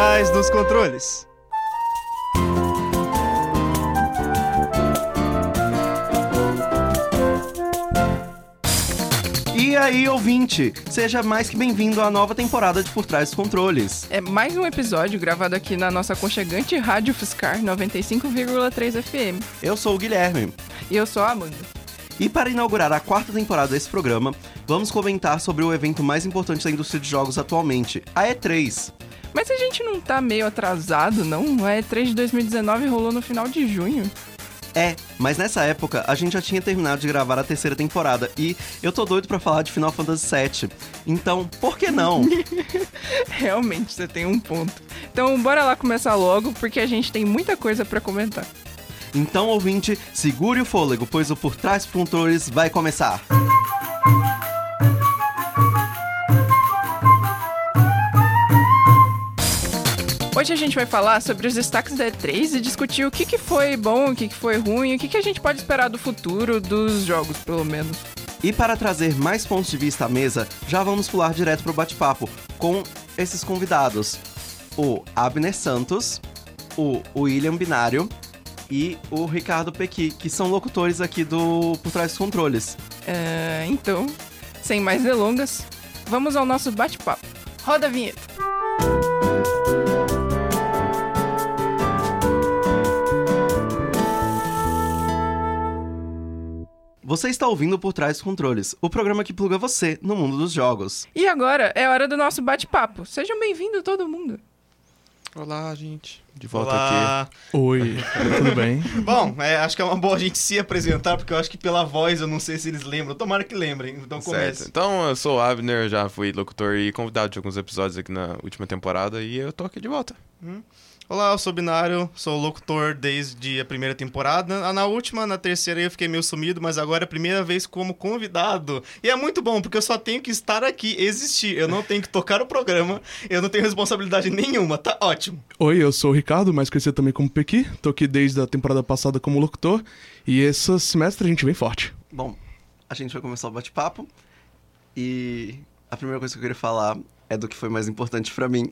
trás dos controles. E aí, ouvinte, seja mais que bem-vindo à nova temporada de Por Trás dos Controles. É mais um episódio gravado aqui na nossa aconchegante Rádio Fiscar 95,3 FM. Eu sou o Guilherme. E eu sou a Amanda. E para inaugurar a quarta temporada desse programa, vamos comentar sobre o evento mais importante da indústria de jogos atualmente, a E3. Mas a gente não tá meio atrasado, não? A E3 de 2019 rolou no final de junho. É, mas nessa época a gente já tinha terminado de gravar a terceira temporada e eu tô doido pra falar de Final Fantasy VII. Então, por que não? Realmente, você tem um ponto. Então, bora lá começar logo, porque a gente tem muita coisa pra comentar. Então, ouvinte, segure o fôlego, pois o Por Trás Controles vai começar. Hoje a gente vai falar sobre os destaques da E3 e discutir o que, que foi bom, o que, que foi ruim, o que, que a gente pode esperar do futuro dos jogos, pelo menos. E para trazer mais pontos de vista à mesa, já vamos pular direto pro bate-papo com esses convidados: o Abner Santos, o William Binário e o Ricardo Pequi, que são locutores aqui do Por Trás dos Controles. É, então, sem mais delongas, vamos ao nosso bate-papo. Roda a vinheta. Você está ouvindo Por Trás dos Controles, o programa que pluga você no mundo dos jogos. E agora é hora do nosso bate-papo. Sejam bem-vindos todo mundo. Olá, gente. De volta Olá. aqui. Oi, tudo bem? Bom, é, acho que é uma boa a gente se apresentar, porque eu acho que pela voz eu não sei se eles lembram. Tomara que lembrem. Então Certo. comece. Então, eu sou o Abner, já fui locutor e convidado de alguns episódios aqui na última temporada e eu tô aqui de volta. Olá, eu sou o Binário, sou locutor desde a primeira temporada. Ah, Na última, na terceira eu fiquei meio sumido, mas agora é a primeira vez como convidado. E é muito bom, porque eu só tenho que estar aqui, existir. Eu não tenho que tocar o programa, eu não tenho responsabilidade nenhuma. Tá ótimo. Oi, eu sou o Ricardo, mais conhecido também como Pequi. Tô aqui desde a temporada passada como locutor. E esse semestre a gente vem forte. Bom, a gente vai começar o bate-papo e a primeira coisa que eu queria falar é do que foi mais importante pra mim,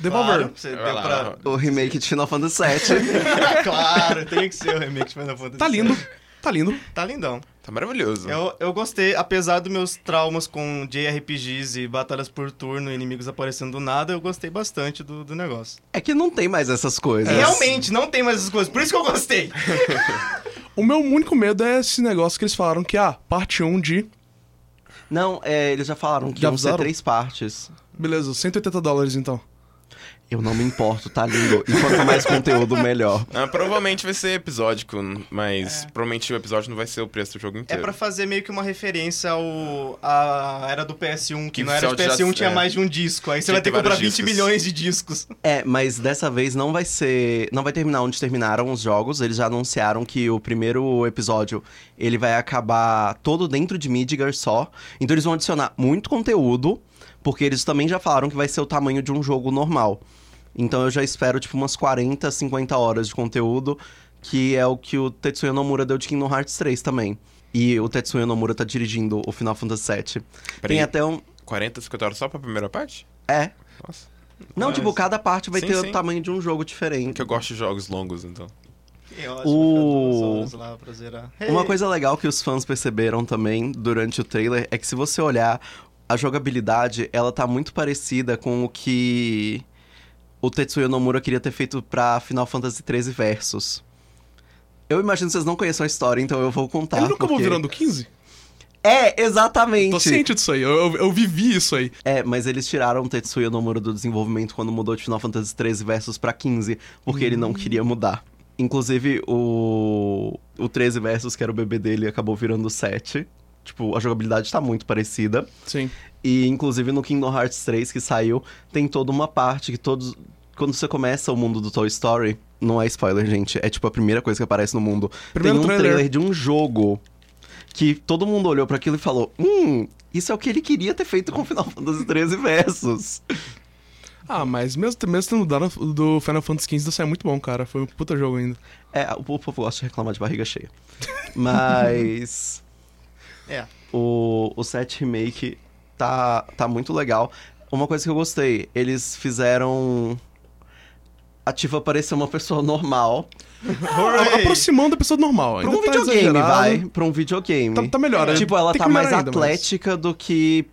Devolver. Claro, você deu lá. pra... o remake de Final Fantasy VII. claro, tem que ser o remake de Final Fantasy. Tá lindo, tá lindo. Tá lindão. Tá maravilhoso. Eu, eu gostei, apesar dos meus traumas com JRPGs e batalhas por turno, inimigos aparecendo do nada, eu gostei bastante do, do negócio. é que não tem mais essas coisas. Realmente, não tem mais essas coisas, por isso que eu gostei. O meu único medo é esse negócio que eles falaram que, ah, parte 1 de. Não, é, eles já falaram que Já iam ser avisaram? três partes. Beleza, 180 dólares então. Eu não me importo, tá lindo. E quanto mais conteúdo, melhor. Ah, provavelmente vai ser episódico, mas provavelmente o episódio não vai ser o preço do jogo É inteiro. pra fazer meio que uma referência ao à era do PS1, que, Que não era de só já- PS1, tinha é. mais de um disco. Aí você Tinha vai ter que comprar vários 20 discos. milhões de discos. É, mas dessa vez não vai ser. Não vai terminar onde terminaram os jogos. Eles já anunciaram que o primeiro episódio ele vai acabar todo dentro de Midgar só. Então eles vão adicionar muito conteúdo, porque eles também já falaram que vai ser o tamanho de um jogo normal. Então eu já espero, tipo, umas 40, 50 horas de conteúdo, que é o que o Tetsuya Nomura deu de Kingdom Hearts 3 também. E o Tetsuya Nomura tá dirigindo o Final Fantasy VII. Peraí, Tem até um. 40, 50 horas só pra primeira parte? É. Nossa. Não, Mas- tipo, cada parte vai Sim, ter sim. o tamanho de um jogo diferente. Que eu gosto de jogos longos, então. Eu acho O- lá pra zerar. Uma Hey. coisa legal que os fãs perceberam também durante o trailer é que se você olhar a jogabilidade, ela tá muito parecida com o que o Tetsuya Nomura queria ter feito pra Final Fantasy XIII Versus. Eu imagino que vocês não conheçam a história, então eu vou contar. Ele nunca porque- virando 15? É, exatamente! Tô ciente disso aí, eu, eu, eu vivi isso aí. É, mas eles tiraram o Tetsuya Nomura do desenvolvimento quando mudou de Final Fantasy XIII Versus pra 15, porque ele não queria mudar. Inclusive, o, o 13 Versus, que era o bebê dele, acabou virando 7. Tipo, a jogabilidade tá muito parecida. Sim. E, inclusive, no Kingdom Hearts 3, que saiu, tem toda uma parte que todos... Quando você começa o mundo do Toy Story, não é spoiler, gente, é tipo a primeira coisa que aparece no mundo. Primeiro tem um trailer. trailer de um jogo que todo mundo olhou pra aquilo e falou: Hum, isso é o que ele queria ter feito com Final Fantasy 13 Versus. Ah, mas mesmo, mesmo tendo mudado do Final Fantasy XV, isso é muito bom, cara. Foi um puta jogo ainda. É, o povo gosta de reclamar de barriga cheia. Mas. É. O, o set remake tá, tá muito legal. Uma coisa que eu gostei, eles fizeram a Tifa parecer uma pessoa normal. Aproximando a pessoa normal. Pra Ainda um tá videogame, exagerado. vai. Pra um videogame. Tá, tá melhor, né? Tipo, ela Tem tá mais ainda, mas- atlética do que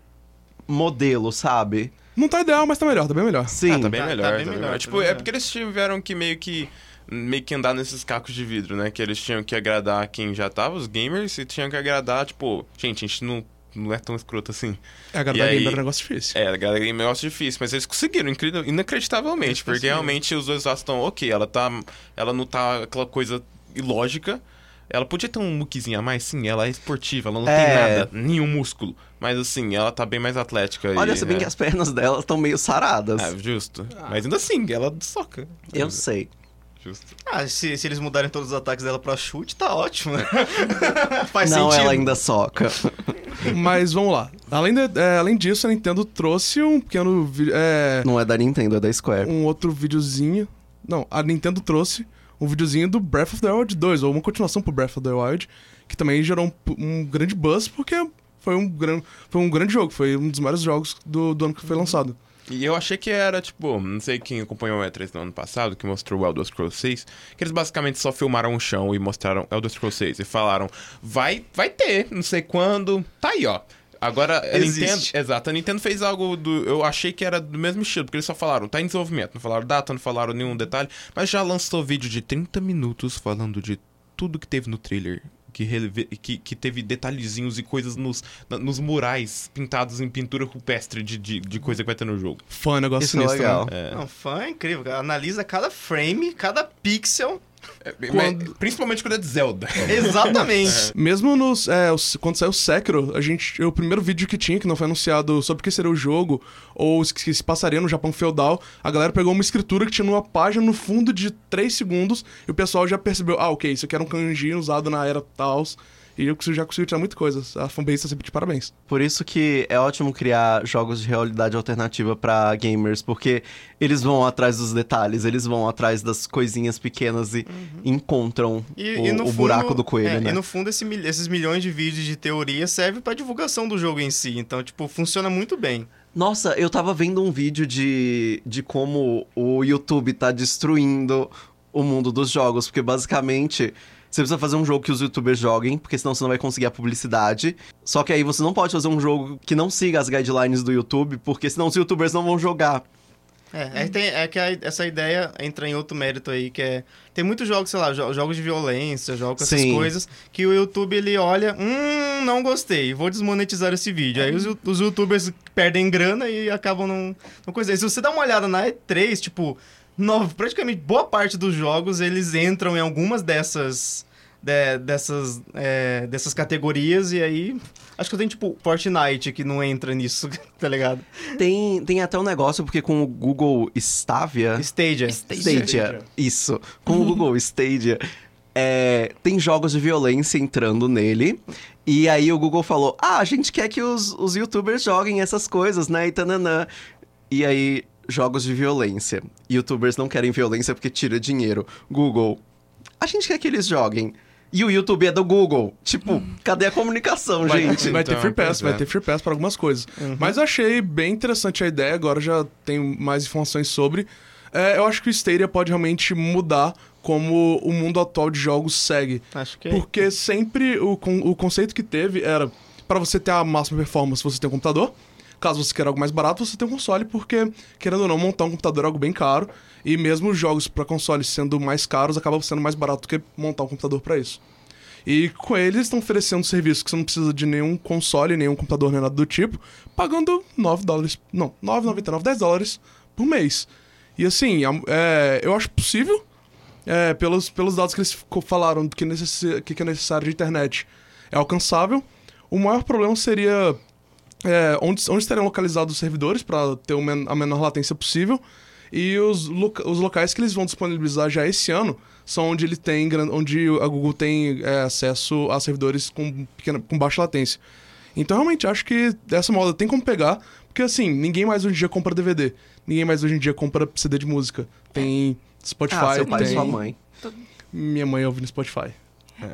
modelo, sabe? Não tá ideal, mas tá melhor, tá bem melhor. Sim. Ah, tá bem Tá- melhor. tá bem tá melhor, tá Tipo, bem é melhor. porque eles tiveram que meio que meio que andar nesses cacos de vidro, né? Que eles tinham que agradar quem já tava, os gamers, e tinham que agradar, tipo, gente, a gente não, não é tão escroto assim. É, agradar aí- gamer é um negócio difícil. É, agradar game é um negócio difícil, mas eles conseguiram, incrível, inacreditavelmente, Eles porque realmente os dois lados estão ok, ela tá. Ela não tá aquela coisa ilógica. Ela podia ter um muquezinho a mais, sim, ela é esportiva, ela não tem É. nada, nenhum músculo. Mas assim, ela tá bem mais atlética. Olha, e, se bem é, que as pernas dela estão meio saradas. É, justo. Mas ainda assim, ela soca. Eu sei. Justo. Ah, se, se eles mudarem todos os ataques dela pra chute, tá ótimo. né? Faz não, sentido. ela ainda soca. Mas vamos lá. Além, de- é, além disso, a Nintendo trouxe um pequeno. vi- É, Não é da Nintendo, é da Square. um outro videozinho. Não, a Nintendo trouxe um videozinho do Breath of the Wild 2, ou uma continuação pro Breath of the Wild, que também gerou um, um grande buzz, porque foi um, gran, foi um grande jogo, foi um dos maiores jogos do, do ano que foi lançado. E eu achei que era, tipo, não sei quem acompanhou o E3 no ano passado, que mostrou o Elder Scrolls 6, que eles basicamente só filmaram o chão e mostraram Elder Scrolls 6 e falaram, vai, vai ter, não sei quando, tá aí, ó. Agora, a. Nintendo, exato, a Nintendo fez algo do, eu achei que era do mesmo estilo, porque eles só falaram, tá em desenvolvimento, não falaram data, não falaram nenhum detalhe, mas já lançou vídeo de 30 minutos falando de tudo que teve no trailer. Que, releve- que, que teve detalhezinhos e coisas nos, nos murais pintados em pintura rupestre de, de, de coisa que vai ter no jogo. Fã, negócio Isso é sinistro. legal. né? É. Não, fã é incrível. Analisa cada frame, cada pixel. É, Quando- principalmente quando é de Zelda. Exatamente. Mesmo nos, é, quando saiu o Sekiro, a gente, o primeiro vídeo que tinha, que não foi anunciado sobre o que seria o jogo, ou o que se passaria no Japão feudal, a galera pegou uma escritura que tinha numa página no fundo de 3 segundos, e o pessoal já percebeu, ah, ok, isso aqui era um kanji usado na era Taos, e eu já conseguiu tirar muita coisa. A fanbase tá sempre de parabéns. Por isso que é ótimo criar jogos de realidade alternativa pra gamers, porque eles vão atrás dos detalhes, eles vão atrás das coisinhas pequenas e encontram Uhum. E, o, e no o fundo, buraco do coelho, é, né? E no fundo, esse esses milhões de vídeos de teoria servem pra divulgação do jogo em si. Então, tipo, funciona muito bem. Nossa, eu tava vendo um vídeo de, de como o YouTube tá destruindo o mundo dos jogos, porque basicamente você precisa fazer um jogo que os youtubers joguem, porque senão você não vai conseguir a publicidade. Só que aí você não pode fazer um jogo que não siga as guidelines do YouTube, porque senão os youtubers não vão jogar. É, é, tem- é que a- essa ideia entra em outro mérito aí, que é... Tem muitos jogos, sei lá, jo- jogos de violência, jogos com essas Sim. coisas, que o YouTube, ele olha, hum, não gostei, vou desmonetizar esse vídeo. Aí os, os youtubers perdem grana e acabam não... não coisa. Se você dá uma olhada na E3, tipo, no- praticamente boa parte dos jogos, eles entram em algumas dessas... de- dessas, é, dessas categorias, e aí... Acho que eu tenho, tipo, Fortnite que não entra nisso, tá ligado? Tem, tem até um negócio, porque com o Google Stadia... Stadia. Stadia, isso. Com o Google Stadia, é, tem jogos de violência entrando nele. E aí o Google falou: Ah, a gente quer que os, os youtubers joguem essas coisas, né? E tananã. E aí, jogos de violência. Youtubers não querem violência porque tira dinheiro. Google, a gente quer que eles joguem. E o YouTube é do Google. Tipo, cadê a comunicação, Vai, gente? vai ter Então, free pass, vai é. ter free pass para algumas coisas. Mas eu achei bem interessante a ideia, agora já tenho mais informações sobre. É, eu acho que o Stadia pode realmente mudar como o mundo atual de jogos segue. Acho que é. Porque sempre o, o conceito que teve era para você ter a máxima performance, você tem um computador. Caso você queira algo mais barato, você tem um console, porque, querendo ou não, montar um computador é algo bem caro. E mesmo os jogos para console sendo mais caros, acabam sendo mais barato do que montar um computador para isso. E com eles estão oferecendo serviço que você não precisa de nenhum console, nenhum computador, nem nada do tipo, pagando 9 dólares. Não, 9,99, 10 dólares por mês. E assim, é, eu acho possível, é, pelos, pelos dados que eles falaram que, que que é necessário de internet, é alcançável. O maior problema seria é, onde, onde estariam localizados os servidores para ter a menor latência possível. E os, loca- os locais que eles vão disponibilizar já esse ano são onde ele tem onde a Google tem é, acesso a servidores com, pequena, com baixa latência. Então realmente acho que essa moda tem como pegar, porque assim, ninguém mais hoje em dia compra DVD, ninguém mais hoje em dia compra CD de música. Tem Spotify, Ah, seu pai e tem sua mãe. minha mãe ouve no Spotify.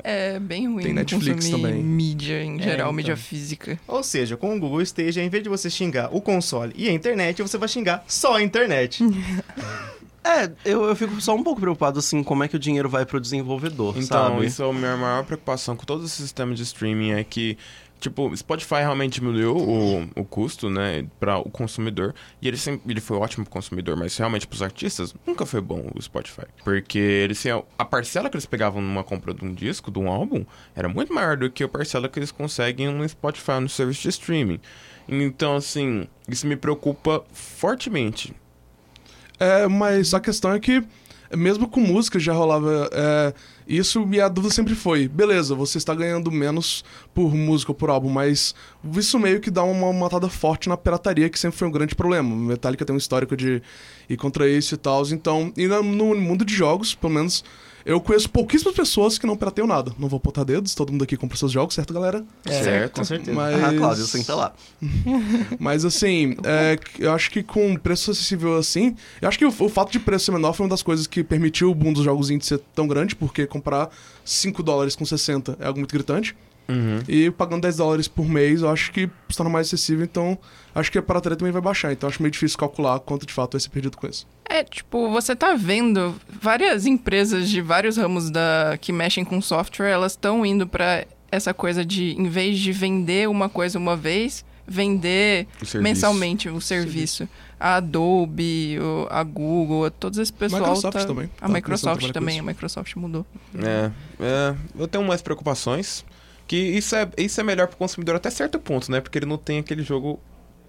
É bem ruim Tem Netflix também. mídia em geral, então. mídia física. Ou seja, com o Google Stadia, em vez de você xingar o console e a internet, você vai xingar só a internet. É, eu, eu fico só um pouco preocupado, assim, como é que o dinheiro vai pro desenvolvedor, Então, sabe? isso é a minha maior preocupação com todos esses sistemas de streaming é que, tipo, Spotify realmente diminuiu o, o custo, né, para o consumidor. E ele sempre ele foi ótimo pro consumidor, mas realmente pros artistas nunca foi bom o Spotify. Porque eles tinham, a parcela que eles pegavam numa compra de um disco, de um álbum, era muito maior do que a parcela que eles conseguem no Spotify, no serviço de streaming. Então, assim, isso me preocupa fortemente. É, mas a questão é que, mesmo com música, já rolava é, isso e a dúvida sempre foi: beleza, você está ganhando menos por música ou por álbum, mas isso meio que dá uma matada forte na pirataria, que sempre foi um grande problema. Metallica tem um histórico de ir contra isso e tal. Então, e no mundo de jogos, pelo menos. Eu conheço pouquíssimas pessoas que não pirateiam nada. Não vou botar dedos, todo mundo aqui compra seus jogos, certo, galera? É, Certo. Com certeza. Mas... Ah, Cláudio, senta lá. Mas assim, é, eu acho que com preço acessível assim, eu acho que o, o fato de preço ser menor foi uma das coisas que permitiu o boom dos jogos indie ser tão grande, porque comprar 5 dólares com 60 é algo muito gritante. Uhum. E pagando 10 dólares por mês, eu acho que se torna mais acessível, então acho que a pirataria também vai baixar. Então acho meio difícil calcular quanto de fato vai ser perdido com isso. É, tipo, você tá vendo várias empresas de vários ramos da que mexem com software, elas estão indo pra essa coisa de, em vez de vender uma coisa uma vez, vender O serviço. mensalmente o serviço. A Adobe, a Google, todos esse pessoal. Microsoft tá- também. A Tá Microsoft também, a Microsoft mudou. É, é, eu tenho mais preocupações. Que isso é, isso é melhor pro consumidor até certo ponto, né? Porque ele não tem aquele jogo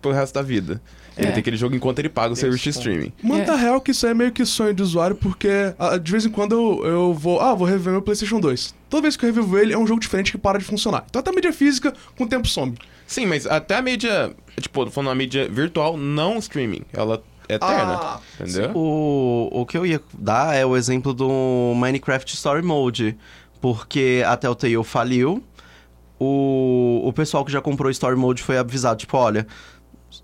pro resto da vida. Ele É. tem aquele jogo enquanto ele paga o serviço de streaming. Manda É. real que isso é meio que sonho de usuário, porque ah, de vez em quando eu, eu vou. Ah, vou rever meu PlayStation 2. Toda vez que eu revivo ele, é um jogo diferente que para de funcionar. Então até a mídia física, com o tempo some. Sim, mas até a mídia, tipo, tô falando uma mídia virtual, não streaming. Ela é eterna, Ah, entendeu? O, o que eu ia dar é o exemplo do Minecraft Story Mode. Porque a Telltale faliu. O, o pessoal que já comprou o Story Mode foi avisado, tipo, olha...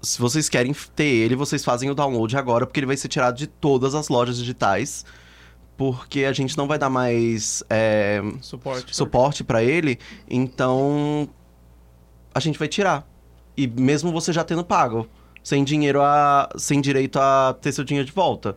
Se vocês querem ter ele, vocês fazem o download agora, porque ele vai ser tirado de todas as lojas digitais. Porque a gente não vai dar mais é, Suporte. suporte pra ele, então a gente vai tirar. E mesmo você já tendo pago, sem dinheiro a sem direito a ter seu dinheiro de volta.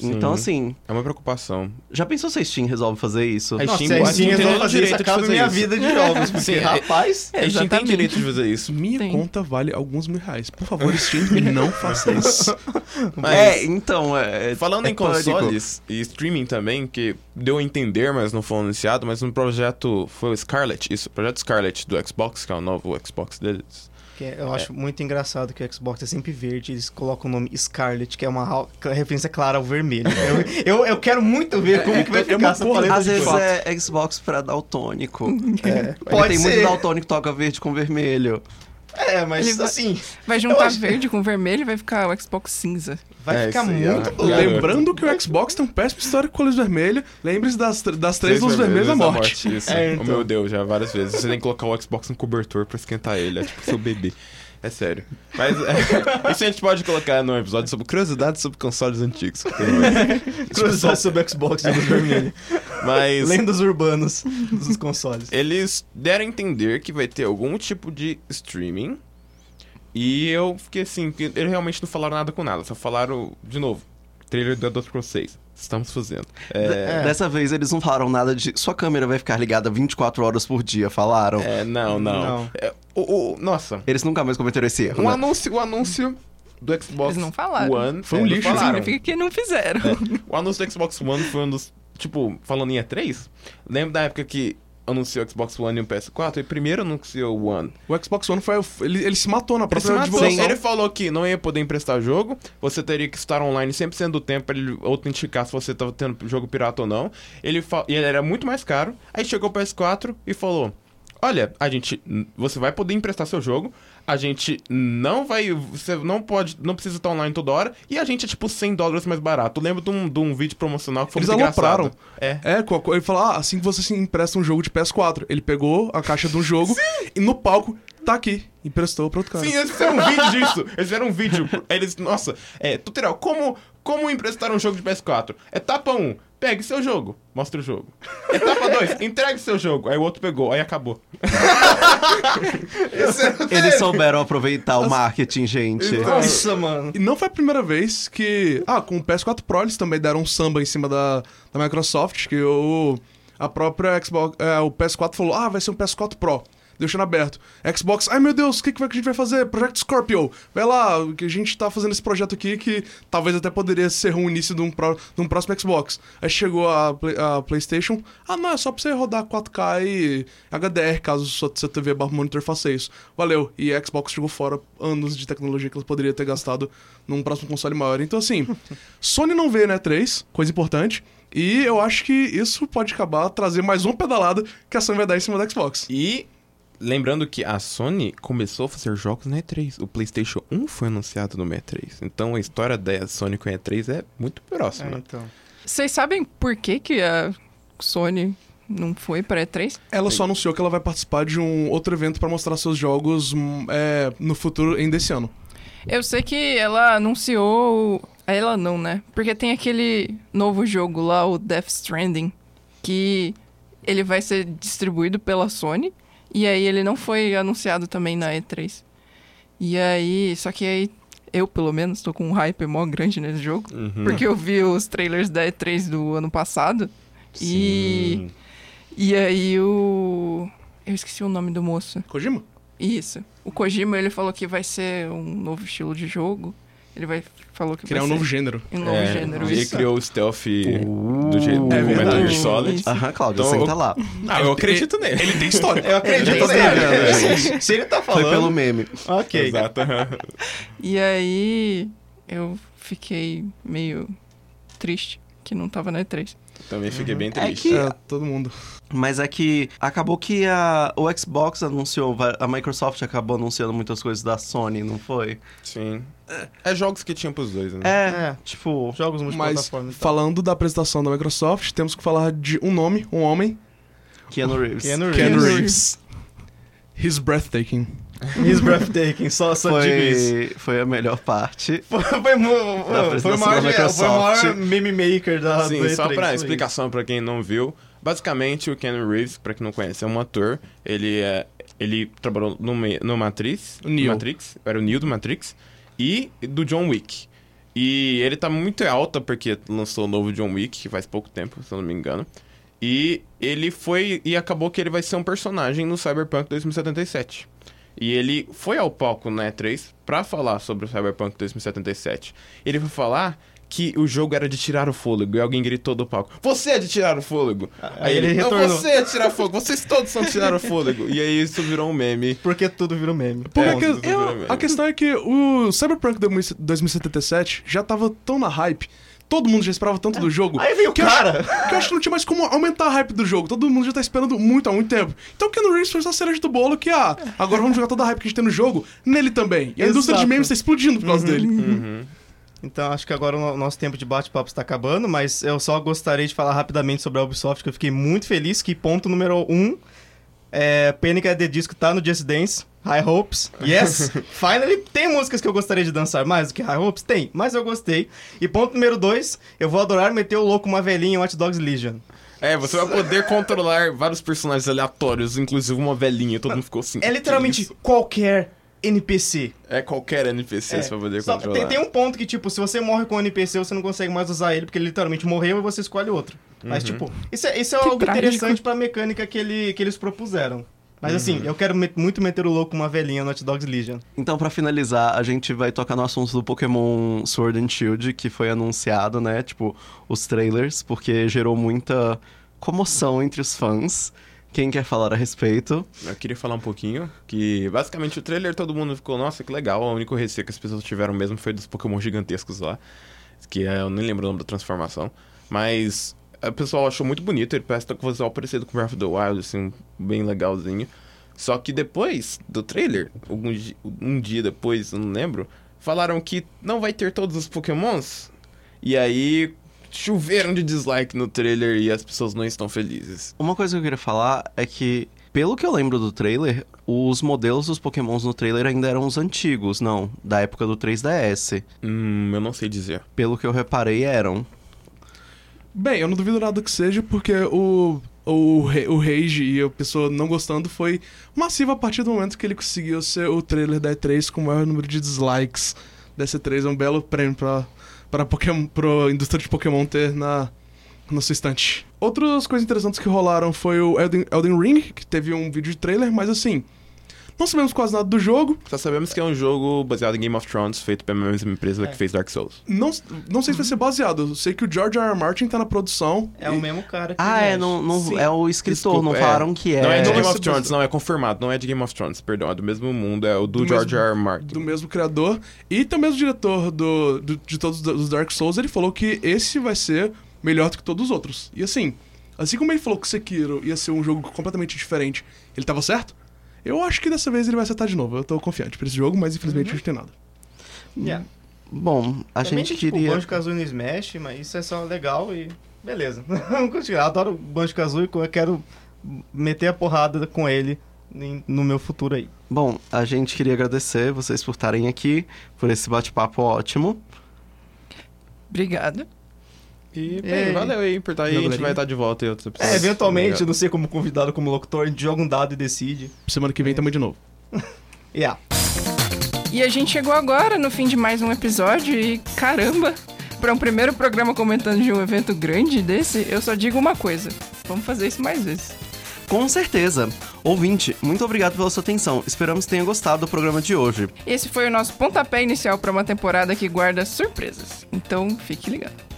Sim. Então assim, É uma preocupação. já pensou se a Steam resolve fazer isso? A Nossa, Steam- se a Steam Steam tem resolve todo fazer isso, direito de acaba fazer minha isso. vida de jogos. Porque, Sim, é- rapaz... A gente tem direito de fazer isso. Minha Tem. conta vale alguns mil reais. Por favor, Steam, não faça isso. Mas- É, então, é, Falando é em pânico. consoles e streaming também, que deu a entender, mas não foi anunciado, mas um projeto foi o Scarlet, isso, o projeto Scarlet do Xbox, que é o novo Xbox deles. Que é- eu acho muito engraçado que o Xbox é sempre verde, eles colocam o nome Scarlet, que é uma ra- referência clara ao vermelho. Eu, eu, eu quero muito ver como que vai é ficar essa paleta Às de vezes é Xbox pra daltônico. É, pode tem ser. muito daltônico que toca verde com vermelho. É, mas vai- assim, Vai juntar acho- verde com vermelho e vai ficar o Xbox cinza. Vai É, ficar é. muito É. Lembrando que o Xbox tem um péssimo histórico com luz vermelha. Lembre-se das, das três luzes vermelhas da morte. Isso. É, Oh, então. meu Deus, já várias vezes. Você tem que colocar o Xbox no cobertor pra esquentar ele, é tipo seu bebê. É sério. Mas é, isso a gente pode colocar num episódio sobre curiosidades sobre consoles antigos. mais. Cruzar sobre o Xbox de luz vermelha. Mas Lendas urbanas dos consoles. eles deram a entender que vai ter algum tipo de streaming. E eu fiquei assim, eles realmente não falaram nada com nada, só falaram, de novo, trailer do Elder Scrolls 6. Estamos fazendo. É, É. Dessa vez eles não falaram nada de. Sua câmera vai ficar ligada 24 horas por dia, falaram. é, não, não. Não. É, o, o- nossa, Eles nunca mais cometeram esse erro. um né? anúncio, o anúncio do Xbox Eles não falaram. One Foi um é, lixo, não falaram. Significa que não fizeram. O anúncio do Xbox One foi um dos. Tipo, falando em E3, lembra da época que anunciou o Xbox One e o PS4? E primeiro anunciou o One. O Xbox One foi. Ele, ele se matou na Ele, própria matou. divulgação. ele falou que não ia poder emprestar jogo, você teria que estar online 100% do tempo pra ele autenticar se você tava tendo jogo pirata ou não. Ele fa- e ele era muito mais caro. Aí chegou o PS4 e falou: Olha, a gente. Você vai poder emprestar seu jogo. A gente não vai. Você não pode. Não precisa estar online toda hora. E a gente é tipo 100 dólares mais barato. Eu lembro de um, de um vídeo promocional que foi Eles muito alopraram. engraçado. É. É, ele falou, ah, assim que você se empresta um jogo de PS4. Ele pegou a caixa de um jogo e no palco, tá aqui. Emprestou pra outro cara. Sim, eles fizeram um vídeo disso. Eles fizeram um vídeo. Eles, nossa, é, tutorial, como, como emprestar um jogo de PS4? Etapa 1, pegue seu jogo, mostra o jogo. Etapa 2, entregue seu jogo. Aí o outro pegou, aí acabou. Eles souberam aproveitar o marketing, gente. Nossa, mano. E não foi a primeira vez que. Ah, com o PS4 Pro eles também deram um samba em cima da, da Microsoft, que o, a própria Xbox. É, o PS4 falou: ah, vai ser um PS4 Pro. Deixando aberto. Xbox, ai meu Deus, o que, que a gente vai fazer? Project Scorpio. Vai lá, que a gente tá fazendo esse projeto aqui que talvez até poderia ser o início de um, pro- de um próximo Xbox. Aí chegou a, Play- a PlayStation. Ah, não, é só pra você rodar 4K e HDR, caso sua, sua TV barra monitor faça isso. Valeu. E a Xbox jogou fora anos de tecnologia que ela poderia ter gastado num próximo console maior. Então, assim, Sony não veio na E3, coisa importante. E eu acho que isso pode acabar trazer mais uma pedalada que a Sony vai dar em cima da Xbox. E lembrando que a Sony começou a fazer jogos na E3. O PlayStation 1 foi anunciado no E3. Então a história da Sony com a E3 é muito É, próxima. então. Vocês sabem por que, que a Sony não foi pra E3? Ela só anunciou que ela vai participar de um outro evento pra mostrar seus jogos hum, é, no futuro ainda esse ano. Eu sei que ela anunciou. Ela não, né? Porque tem aquele novo jogo lá, o Death Stranding, que ele vai ser distribuído pela Sony. E aí ele não foi anunciado também na E3. E aí. Só que aí. Eu, pelo menos, tô com um hype mó grande nesse jogo. Uhum. Porque eu vi os trailers da E3 do ano passado. E. Sim. E aí o. Eu esqueci o nome do moço. Kojima? Isso. O Kojima, ele falou que vai ser um novo estilo de jogo. Ele vai falou que Criar vai um novo gênero. um novo É, gênero. Ele Isso. criou o stealth do jeito É Metal Gear verdade. Solid. Aham, Cláudio, Então, senta eu- lá. Ah, eu acredito nele. Ele tem história. Eu acredito Eu nele. brincando, Se ele tá Foi falando. pelo meme. Ok. Exato. E aí eu fiquei meio triste que não tava na E3. Também fiquei bem É triste. que- É, todo mundo. Mas é que acabou que a, o Xbox anunciou, a Microsoft acabou anunciando muitas coisas da Sony, não foi? Sim. É jogos que tinham pros dois, né? É, É. tipo, Jogos Mas, multiplataforma. e tal. falando da apresentação da Microsoft, temos que falar de um nome, um homem, Keanu Reeves. Keanu Ken Reeves. Reeves. He's breathtaking. He's breathtaking, só, só digo isso. Foi, foi a melhor parte. Foi, foi, foi, o maior, da foi o maior meme maker da Sim, só E3, pra foi explicação pra quem não viu. Basicamente, o Ken Reeves, pra quem não conhece, é um ator. Ele é. Ele trabalhou no, Me- no Matrix. O Neo. Matrix. Era o Neo do Matrix. E do John Wick. E ele tá muito em alta porque lançou o novo John Wick, que faz pouco tempo, se eu não me engano. E ele foi. E acabou que ele vai ser um personagem no Cyberpunk 2077. E ele foi ao palco na E3 pra falar sobre o Cyberpunk 2077. Ele foi falar que o jogo era de tirar o fôlego. E alguém gritou do palco: Você é de tirar o fôlego! Aí ele Não, retornou. você é de tirar o fôlego! Vocês todos são de tirar o fôlego! E aí isso virou um meme. Porque tudo virou meme. Porque É, a que- eu- virou meme. a questão é que o Cyberpunk 2077 já tava tão na hype, todo mundo já esperava tanto do jogo. Aí veio o que eu acho- cara. que eu acho que não tinha mais como aumentar a hype do jogo. Todo mundo já tá esperando muito há muito tempo. Então o Ken Reeves foi só a cereja do bolo que, ah, agora vamos jogar toda a hype que a gente tem no jogo nele também. E a indústria de Exato. memes tá explodindo por causa dele. Uhum. Então acho que agora o no- nosso tempo de bate-papo está acabando, mas eu só gostaria de falar rapidamente sobre a Ubisoft, que eu fiquei muito feliz que ponto número um, é, Panic! at the Disco tá no Just Dance, High Hopes, yes, finally, tem músicas que eu gostaria de dançar mais do que High Hopes? Tem, mas eu gostei. E ponto número dois, eu vou adorar meter o louco uma velhinha em Watch Dogs Legion. É, você vai poder controlar vários personagens aleatórios, inclusive uma velhinha. Todo mundo ficou assim. É "Que literalmente isso?" qualquer NPC. É qualquer NPC É, você vai poder só- controlar. tem, tem um ponto que, tipo, se você morre com um NPC, você não consegue mais usar ele, porque ele literalmente morreu e você escolhe outro. Mas, tipo, isso é, isso é Que algo trágico. interessante pra mecânica que, ele, que eles propuseram. Mas assim, eu quero met- muito meter o louco com uma velhinha no Hot Dogs Legion. Então, pra finalizar, a gente vai tocar no assunto do Pokémon Sword and Shield, que foi anunciado, né? Tipo, os trailers, porque gerou muita comoção entre os fãs. Quem quer falar a respeito? Eu queria falar um pouquinho que, basicamente, o trailer todo mundo ficou, nossa, que legal. O único receio que as pessoas tiveram mesmo foi dos Pokémon gigantescos lá. Que é, eu nem lembro o nome da transformação. Mas o pessoal achou muito bonito. Ele parece estar com o visual parecido com Breath of the Wild, assim, bem legalzinho. Só que depois do trailer, algum um dia depois, eu não lembro, falaram que não vai ter todos os Pokémons. E aí choveram de dislike no trailer e as pessoas não estão felizes. Uma coisa que eu queria falar é que, pelo que eu lembro do trailer, os modelos dos Pokémons no trailer ainda eram os antigos, não, da época do 3DS. Hum, eu não sei dizer. Pelo que eu reparei, eram. Bem, eu não duvido nada que seja, porque o, o, o rage e a pessoa não gostando foi massivo a partir do momento que ele conseguiu ser o trailer da E3 com o maior número de dislikes dessa E3. É um belo prêmio pra, pra, Pokémon, pra indústria de Pokémon ter na, na sua estante. Outras coisas interessantes que rolaram foi o Elden, Elden Ring, que teve um vídeo de trailer, mas assim, não sabemos quase nada do jogo. Só sabemos que é um jogo baseado em Game of Thrones, feito pela mesma empresa É. que fez Dark Souls. Não, não sei se vai ser baseado. Eu sei que o George R. R. Martin tá na produção. É e- o mesmo cara que Ah, é, não, não, é o escritor, Desculpa, não é. falaram que é. Não é de Game of Thrones, não, é confirmado. Não é de Game of Thrones, perdão. É do mesmo mundo, é o do, Do George mesmo- R. R. Martin. do mesmo criador e também o diretor do, do- de todos os Dark Souls, ele falou que esse vai ser melhor do que todos os outros. E assim, assim como ele falou que Sekiro ia ser um jogo completamente diferente, ele tava certo? Eu acho que dessa vez ele vai acertar de novo. Eu tô confiante pra esse jogo, mas infelizmente não tem nada. Yeah. Bom, a Também gente tipo, queria. Banjo Kazooie no Smash, mas isso é só legal e beleza. Vamos continuar. Adoro Banjo Kazooie, eu quero meter a porrada com ele no meu futuro aí. Bom, a gente queria agradecer vocês por estarem aqui, por esse bate-papo ótimo. Obrigada. E, bem, Ei. valeu aí por estar aí. A gente Galerinha. vai estar de volta em outros episódios. É, eventualmente, Obrigado. não sei como convidado como locutor, a gente joga um dado e decide. Semana que vem também de novo. Yeah. E a gente chegou agora no fim de mais um episódio e caramba, para um primeiro programa comentando de um evento grande desse, eu só digo uma coisa: vamos fazer isso mais vezes. Com certeza. Ouvinte, muito obrigado pela sua atenção. Esperamos que tenha gostado do programa de hoje. Esse foi o nosso pontapé inicial para uma temporada que guarda surpresas. Então fique ligado.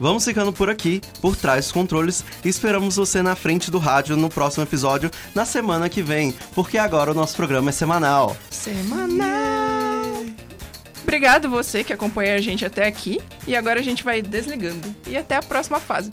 Vamos ficando por aqui, por trás dos controles, e esperamos você na frente do rádio no próximo episódio, na semana que vem, porque agora o nosso programa é semanal. Semanal. Obrigado você que acompanha a gente até aqui. E agora a gente vai desligando. E até a próxima fase.